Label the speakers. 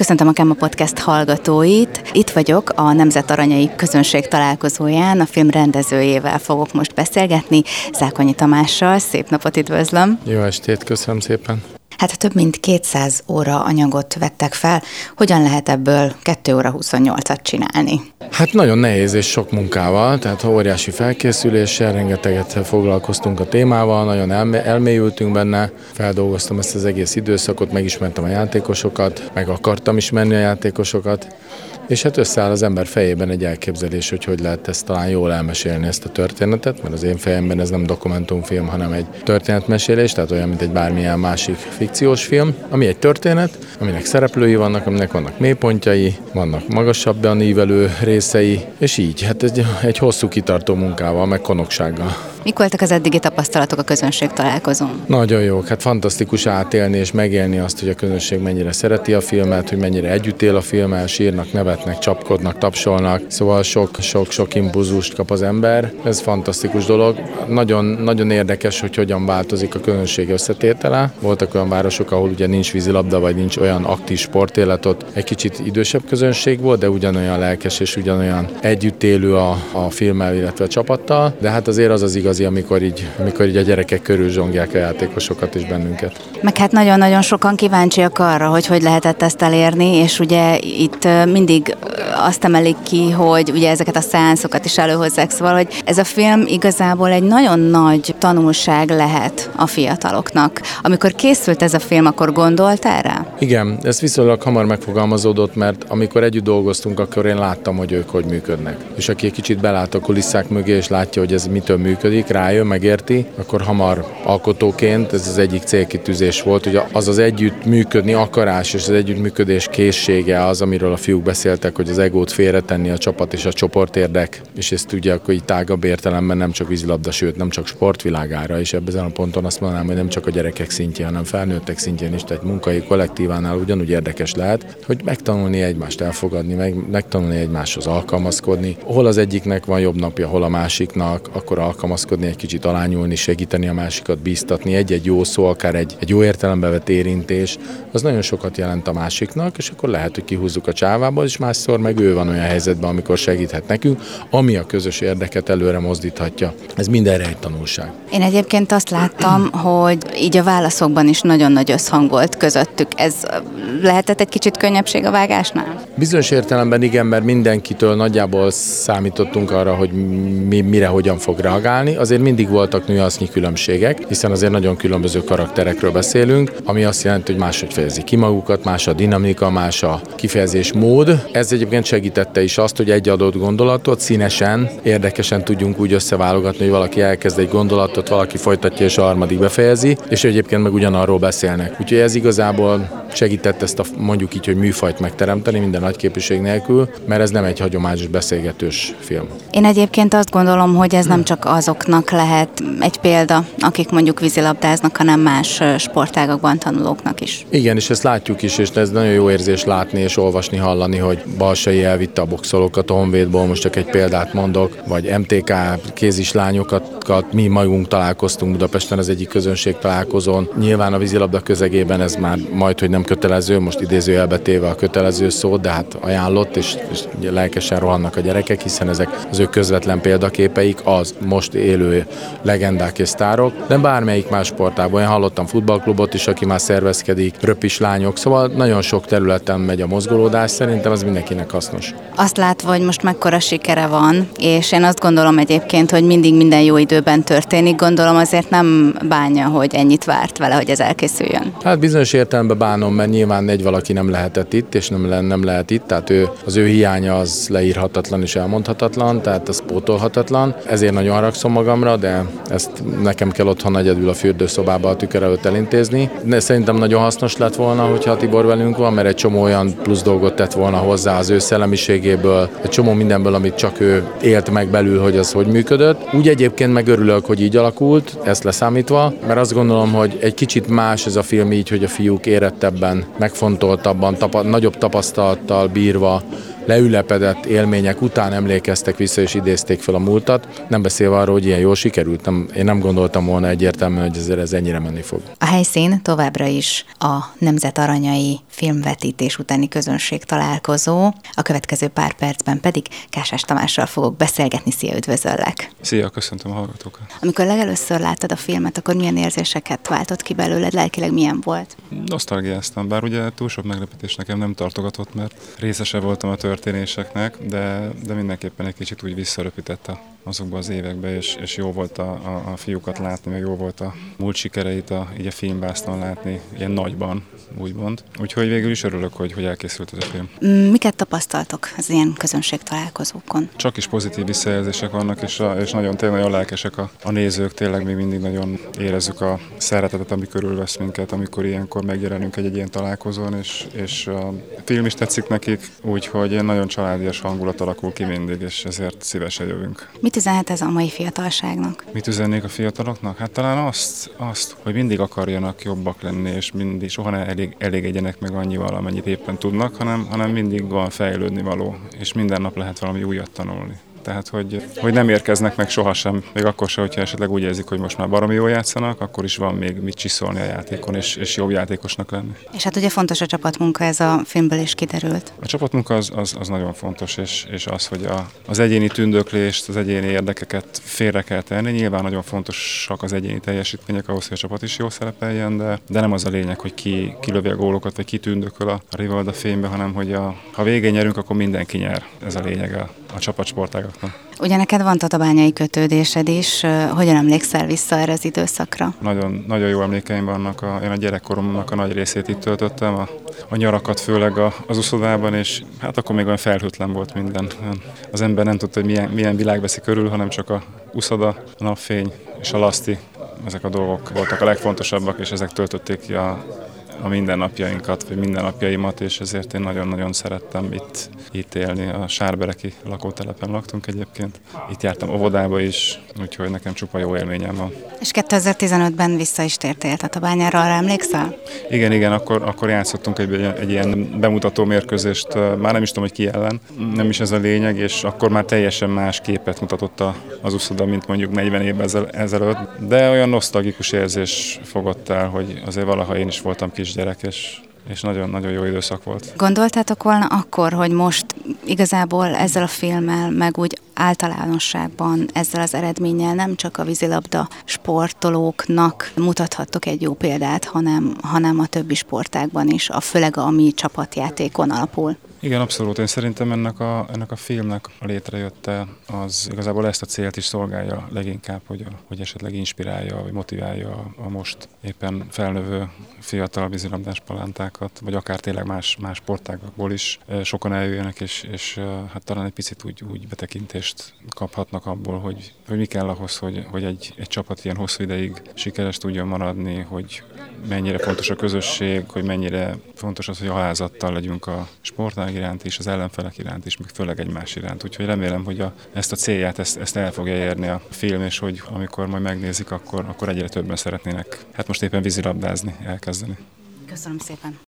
Speaker 1: Köszöntöm a Kemma Podcast hallgatóit. Itt vagyok a Nemzet Aranyai közönség találkozóján, a film rendezőjével fogok most beszélgetni, Zákonyi Tamással. Szép napot üdvözlöm!
Speaker 2: Jó estét, köszönöm szépen!
Speaker 1: Hát több mint 200 óra anyagot vettek fel. Hogyan lehet ebből 2 óra 28-at csinálni?
Speaker 2: Hát nagyon nehéz és sok munkával, tehát óriási felkészüléssel, rengeteget foglalkoztunk a témával, nagyon elme- elmélyültünk benne, feldolgoztam ezt az egész időszakot, megismertem a játékosokat, meg akartam ismerni a játékosokat, és hát összeáll az ember fejében egy elképzelés, hogy hogy lehet ezt talán jól elmesélni ezt a történetet, mert az én fejemben ez nem dokumentumfilm, hanem egy történetmesélés, tehát olyan, mint egy bármilyen másik fikciós film, ami egy történet, aminek szereplői vannak, aminek vannak mélypontjai, vannak magasabban ívelő részei, és így, hát egy, egy hosszú kitartó munkával, meg konoksággal.
Speaker 1: Mik voltak az eddigi tapasztalatok a közönség találkozón?
Speaker 2: Nagyon jók, hát fantasztikus átélni és megélni azt, hogy a közönség mennyire szereti a filmet, hogy mennyire együtt él a filmmel, sírnak, nevetnek, csapkodnak, tapsolnak, szóval sok-sok-sok impulzust kap az ember. Ez fantasztikus dolog. Nagyon, nagyon érdekes, hogy hogyan változik a közönség összetétele. Voltak olyan városok, ahol ugye nincs vízilabda, vagy nincs olyan aktív sportélet, ott egy kicsit idősebb közönség volt, de ugyanolyan lelkes és ugyanolyan együtt élő a, a filmmel, illetve a csapattal. De hát azért az az igaz, igazi, amikor így, amikor így a gyerekek körül zsongják a játékosokat és bennünket.
Speaker 1: Meg hát nagyon-nagyon sokan kíváncsiak arra, hogy hogy lehetett ezt elérni, és ugye itt mindig azt emelik ki, hogy ugye ezeket a szeánszokat is előhozzák, szóval, hogy ez a film igazából egy nagyon nagy tanulság lehet a fiataloknak. Amikor készült ez a film, akkor gondolt erre?
Speaker 2: Igen, ez viszonylag hamar megfogalmazódott, mert amikor együtt dolgoztunk, akkor én láttam, hogy ők hogy működnek. És aki egy kicsit belát a kulisszák mögé, és látja, hogy ez mitől működik, rájön, megérti, akkor hamar alkotóként ez az egyik célkitűzés volt, hogy az az együtt működni akarás és az együttműködés készsége az, amiről a fiúk beszéltek, hogy az egót félretenni a csapat és a csoport érdek, és ezt tudják, hogy tágabb értelemben nem csak vízilabda, sőt nem csak sportvilágára, és ebben a ponton azt mondanám, hogy nem csak a gyerekek szintjén, hanem felnőttek szintjén is, tehát munkai kollektívánál ugyanúgy érdekes lehet, hogy megtanulni egymást elfogadni, meg, megtanulni egymáshoz alkalmazkodni. Hol az egyiknek van jobb napja, hol a másiknak, akkor alkalmazkodni, egy kicsit alányulni, segíteni a másikat, bíztatni. Egy-egy jó szó, akár egy, egy jó értelembe vett érintés, az nagyon sokat jelent a másiknak, és akkor lehet, hogy kihúzzuk a csávából, és másszor meg ő van olyan helyzetben, amikor segíthet nekünk, ami a közös érdeket előre mozdíthatja. Ez mindenre egy tanulság.
Speaker 1: Én egyébként azt láttam, hogy így a válaszokban is nagyon nagy összhang volt közöttük. Ez lehetett egy kicsit könnyebbség a vágásnál?
Speaker 2: Bizonyos értelemben igen, mert mindenkitől nagyjából számítottunk arra, hogy mi, mire hogyan fog reagálni. Azért mindig voltak nüansznyi különbségek, hiszen azért nagyon különböző karakterekről beszélünk, ami azt jelenti, hogy máshogy fejezik ki magukat, más a dinamika, más a kifejezés mód. Ez egyébként segítette is azt, hogy egy adott gondolatot színesen, érdekesen tudjunk úgy összeválogatni, hogy valaki elkezd egy gondolatot, valaki folytatja és a harmadik befejezi, és egyébként meg ugyanarról beszélnek. Úgyhogy ez igazából segített ezt a mondjuk így, hogy műfajt megteremteni minden nagy képviség nélkül, mert ez nem egy hagyományos beszélgetős film.
Speaker 1: Én egyébként azt gondolom, hogy ez nem csak azoknak lehet egy példa, akik mondjuk vízilabdáznak, hanem más sportágakban tanulóknak is.
Speaker 2: Igen, és ezt látjuk is, és ez nagyon jó érzés látni és olvasni, hallani, hogy Balsai elvitte a boxolókat a Honvédból, most csak egy példát mondok, vagy MTK kézislányokat, mi magunk találkoztunk Budapesten az egyik közönség találkozón. Nyilván a vízilabda közegében ez már majd, hogy nem kötelező, most idézőjelbe téve a kötelező szó, de hát ajánlott, és, és lelkesen rohannak a gyerekek, hiszen ezek az ő közvetlen példaképeik, az most élő legendák és sztárok, de bármelyik más sportágban. Én hallottam futballklubot is, aki már szervezkedik, röpis lányok, szóval nagyon sok területen megy a mozgolódás, szerintem az mindenkinek hasznos.
Speaker 1: Azt látva, hogy most mekkora sikere van, és én azt gondolom egyébként, hogy mindig minden jó időben történik, gondolom azért nem bánja, hogy ennyit várt vele, hogy ez elkészüljön.
Speaker 2: Hát bizonyos értelemben bánom, mert nyilván egy valaki nem lehetett itt, és nem, le, nem lehet itt, tehát ő, az ő hiánya az leírhatatlan és elmondhatatlan, tehát az pótolhatatlan. Ezért nagyon haragszom magamra, de ezt nekem kell otthon egyedül a fürdőszobába a tükör előtt elintézni. De szerintem nagyon hasznos lett volna, hogyha Tibor velünk van, mert egy csomó olyan plusz dolgot tett volna hozzá az ő szellemiségéből, egy csomó mindenből, amit csak ő élt meg belül, hogy az hogy működött. Úgy egyébként meg örülök, hogy így alakult, ezt leszámítva, mert azt gondolom, hogy egy kicsit más ez a film így, hogy a fiúk érettebben, megfontoltabban, tapa, nagyobb tapasztalattal bírva leülepedett élmények után emlékeztek vissza és idézték fel a múltat, nem beszélve arról, hogy ilyen jól sikerült. Nem, én nem gondoltam volna egyértelműen, hogy ezért ez ennyire menni fog.
Speaker 1: A helyszín továbbra is a Nemzet Aranyai filmvetítés utáni közönség találkozó. A következő pár percben pedig Kásás Tamással fogok beszélgetni. Szia, üdvözöllek!
Speaker 3: Szia, köszöntöm a hallgatókat!
Speaker 1: Amikor legelőször láttad a filmet, akkor milyen érzéseket váltott ki belőled, lelkileg milyen volt?
Speaker 3: Nosztalgiáztam, bár ugye túl sok meglepetés nekem nem tartogatott, mert részese voltam a történéseknek, de, de mindenképpen egy kicsit úgy visszaröpített a azokban az években, és, és jó volt a, a, a fiúkat látni, meg jó volt a múlt sikereit a, így a filmbászton látni, ilyen nagyban, úgymond. Úgyhogy végül is örülök, hogy, hogy elkészült ez a film.
Speaker 1: Mm, miket tapasztaltok az ilyen közönség találkozókon?
Speaker 3: Csak is pozitív visszajelzések vannak, és, a, és nagyon tényleg nagyon lelkesek a, a nézők, tényleg még mindig nagyon érezzük a szeretetet, ami körülvesz minket, amikor ilyenkor megjelenünk egy, egy ilyen találkozón, és, és a film is tetszik nekik, úgyhogy nagyon családias hangulat alakul ki mindig, és ezért szívesen jövünk.
Speaker 1: Mit üzenhet ez a mai fiatalságnak?
Speaker 3: Mit üzennék a fiataloknak? Hát talán azt, azt, hogy mindig akarjanak jobbak lenni, és mindig soha ne elég, elégedjenek meg annyival, amennyit éppen tudnak, hanem, hanem mindig van fejlődni való, és minden nap lehet valami újat tanulni. Tehát, hogy, hogy nem érkeznek meg sohasem, még akkor sem, hogyha esetleg úgy érzik, hogy most már baromi jól játszanak, akkor is van még mit csiszolni a játékon, és, és jobb játékosnak lenni.
Speaker 1: És hát ugye fontos a csapatmunka, ez a filmből is kiderült.
Speaker 3: A csapatmunka az, az, az nagyon fontos, és, és az, hogy a, az egyéni tündöklést, az egyéni érdekeket félre kell tenni. Nyilván nagyon fontosak az egyéni teljesítmények ahhoz, hogy a csapat is jól szerepeljen, de, de nem az a lényeg, hogy ki, ki lövi a gólokat, vagy ki tündököl a Rivalda fénybe, hanem hogy a, ha végén nyerünk, akkor mindenki nyer. Ez a lényeg a, a csapatsportágaknak.
Speaker 1: Ugye neked van tatabányai kötődésed is, hogyan emlékszel vissza erre az időszakra?
Speaker 3: Nagyon, nagyon jó emlékeim vannak, a, én a gyerekkoromnak a nagy részét itt töltöttem, a, a nyarakat főleg a, az uszodában, és hát akkor még olyan felhőtlen volt minden. Az ember nem tudta, hogy milyen, milyen világ veszi körül, hanem csak a uszoda, a napfény és a laszti, ezek a dolgok voltak a legfontosabbak, és ezek töltötték ki a, a mindennapjainkat, vagy mindennapjaimat, és ezért én nagyon-nagyon szerettem itt, itt élni. A Sárbereki lakótelepen laktunk egyébként. Itt jártam óvodába is, úgyhogy nekem csupa jó élményem van.
Speaker 1: És 2015-ben vissza is tértél bányára, arra emlékszel?
Speaker 3: Igen, igen, akkor, akkor játszottunk egy, egy ilyen bemutató mérkőzést, már nem is tudom, hogy ki ellen, nem is ez a lényeg, és akkor már teljesen más képet mutatott az uszoda, mint mondjuk 40 évvel ezelőtt, de olyan nosztalgikus érzés fogott el, hogy azért valaha én is voltam kis kisgyerek, és és nagyon-nagyon jó időszak volt.
Speaker 1: Gondoltátok volna akkor, hogy most igazából ezzel a filmmel, meg úgy általánosságban ezzel az eredménnyel nem csak a vízilabda sportolóknak mutathattok egy jó példát, hanem, hanem a többi sportákban is, a főleg a mi csapatjátékon alapul?
Speaker 3: Igen, abszolút. Én szerintem ennek a, ennek a filmnek a létrejötte az igazából ezt a célt is szolgálja leginkább, hogy, hogy esetleg inspirálja, vagy motiválja a, a most éppen felnövő fiatal vízilabdás palántákat, vagy akár tényleg más, más sportágakból is sokan eljöjjenek, és, és hát talán egy picit úgy, úgy betekintést kaphatnak abból, hogy, hogy mi kell ahhoz, hogy, hogy egy, egy csapat ilyen hosszú ideig sikeres tudjon maradni, hogy mennyire fontos a közösség, hogy mennyire fontos az, hogy alázattal legyünk a sportág iránt is, az ellenfelek iránt is, meg főleg egymás iránt. Úgyhogy remélem, hogy a, ezt a célját, ezt, ezt el fogja érni a film, és hogy amikor majd megnézik, akkor, akkor egyre többen szeretnének, hát most éppen vízilabdázni elkezdeni.
Speaker 1: Köszönöm szépen.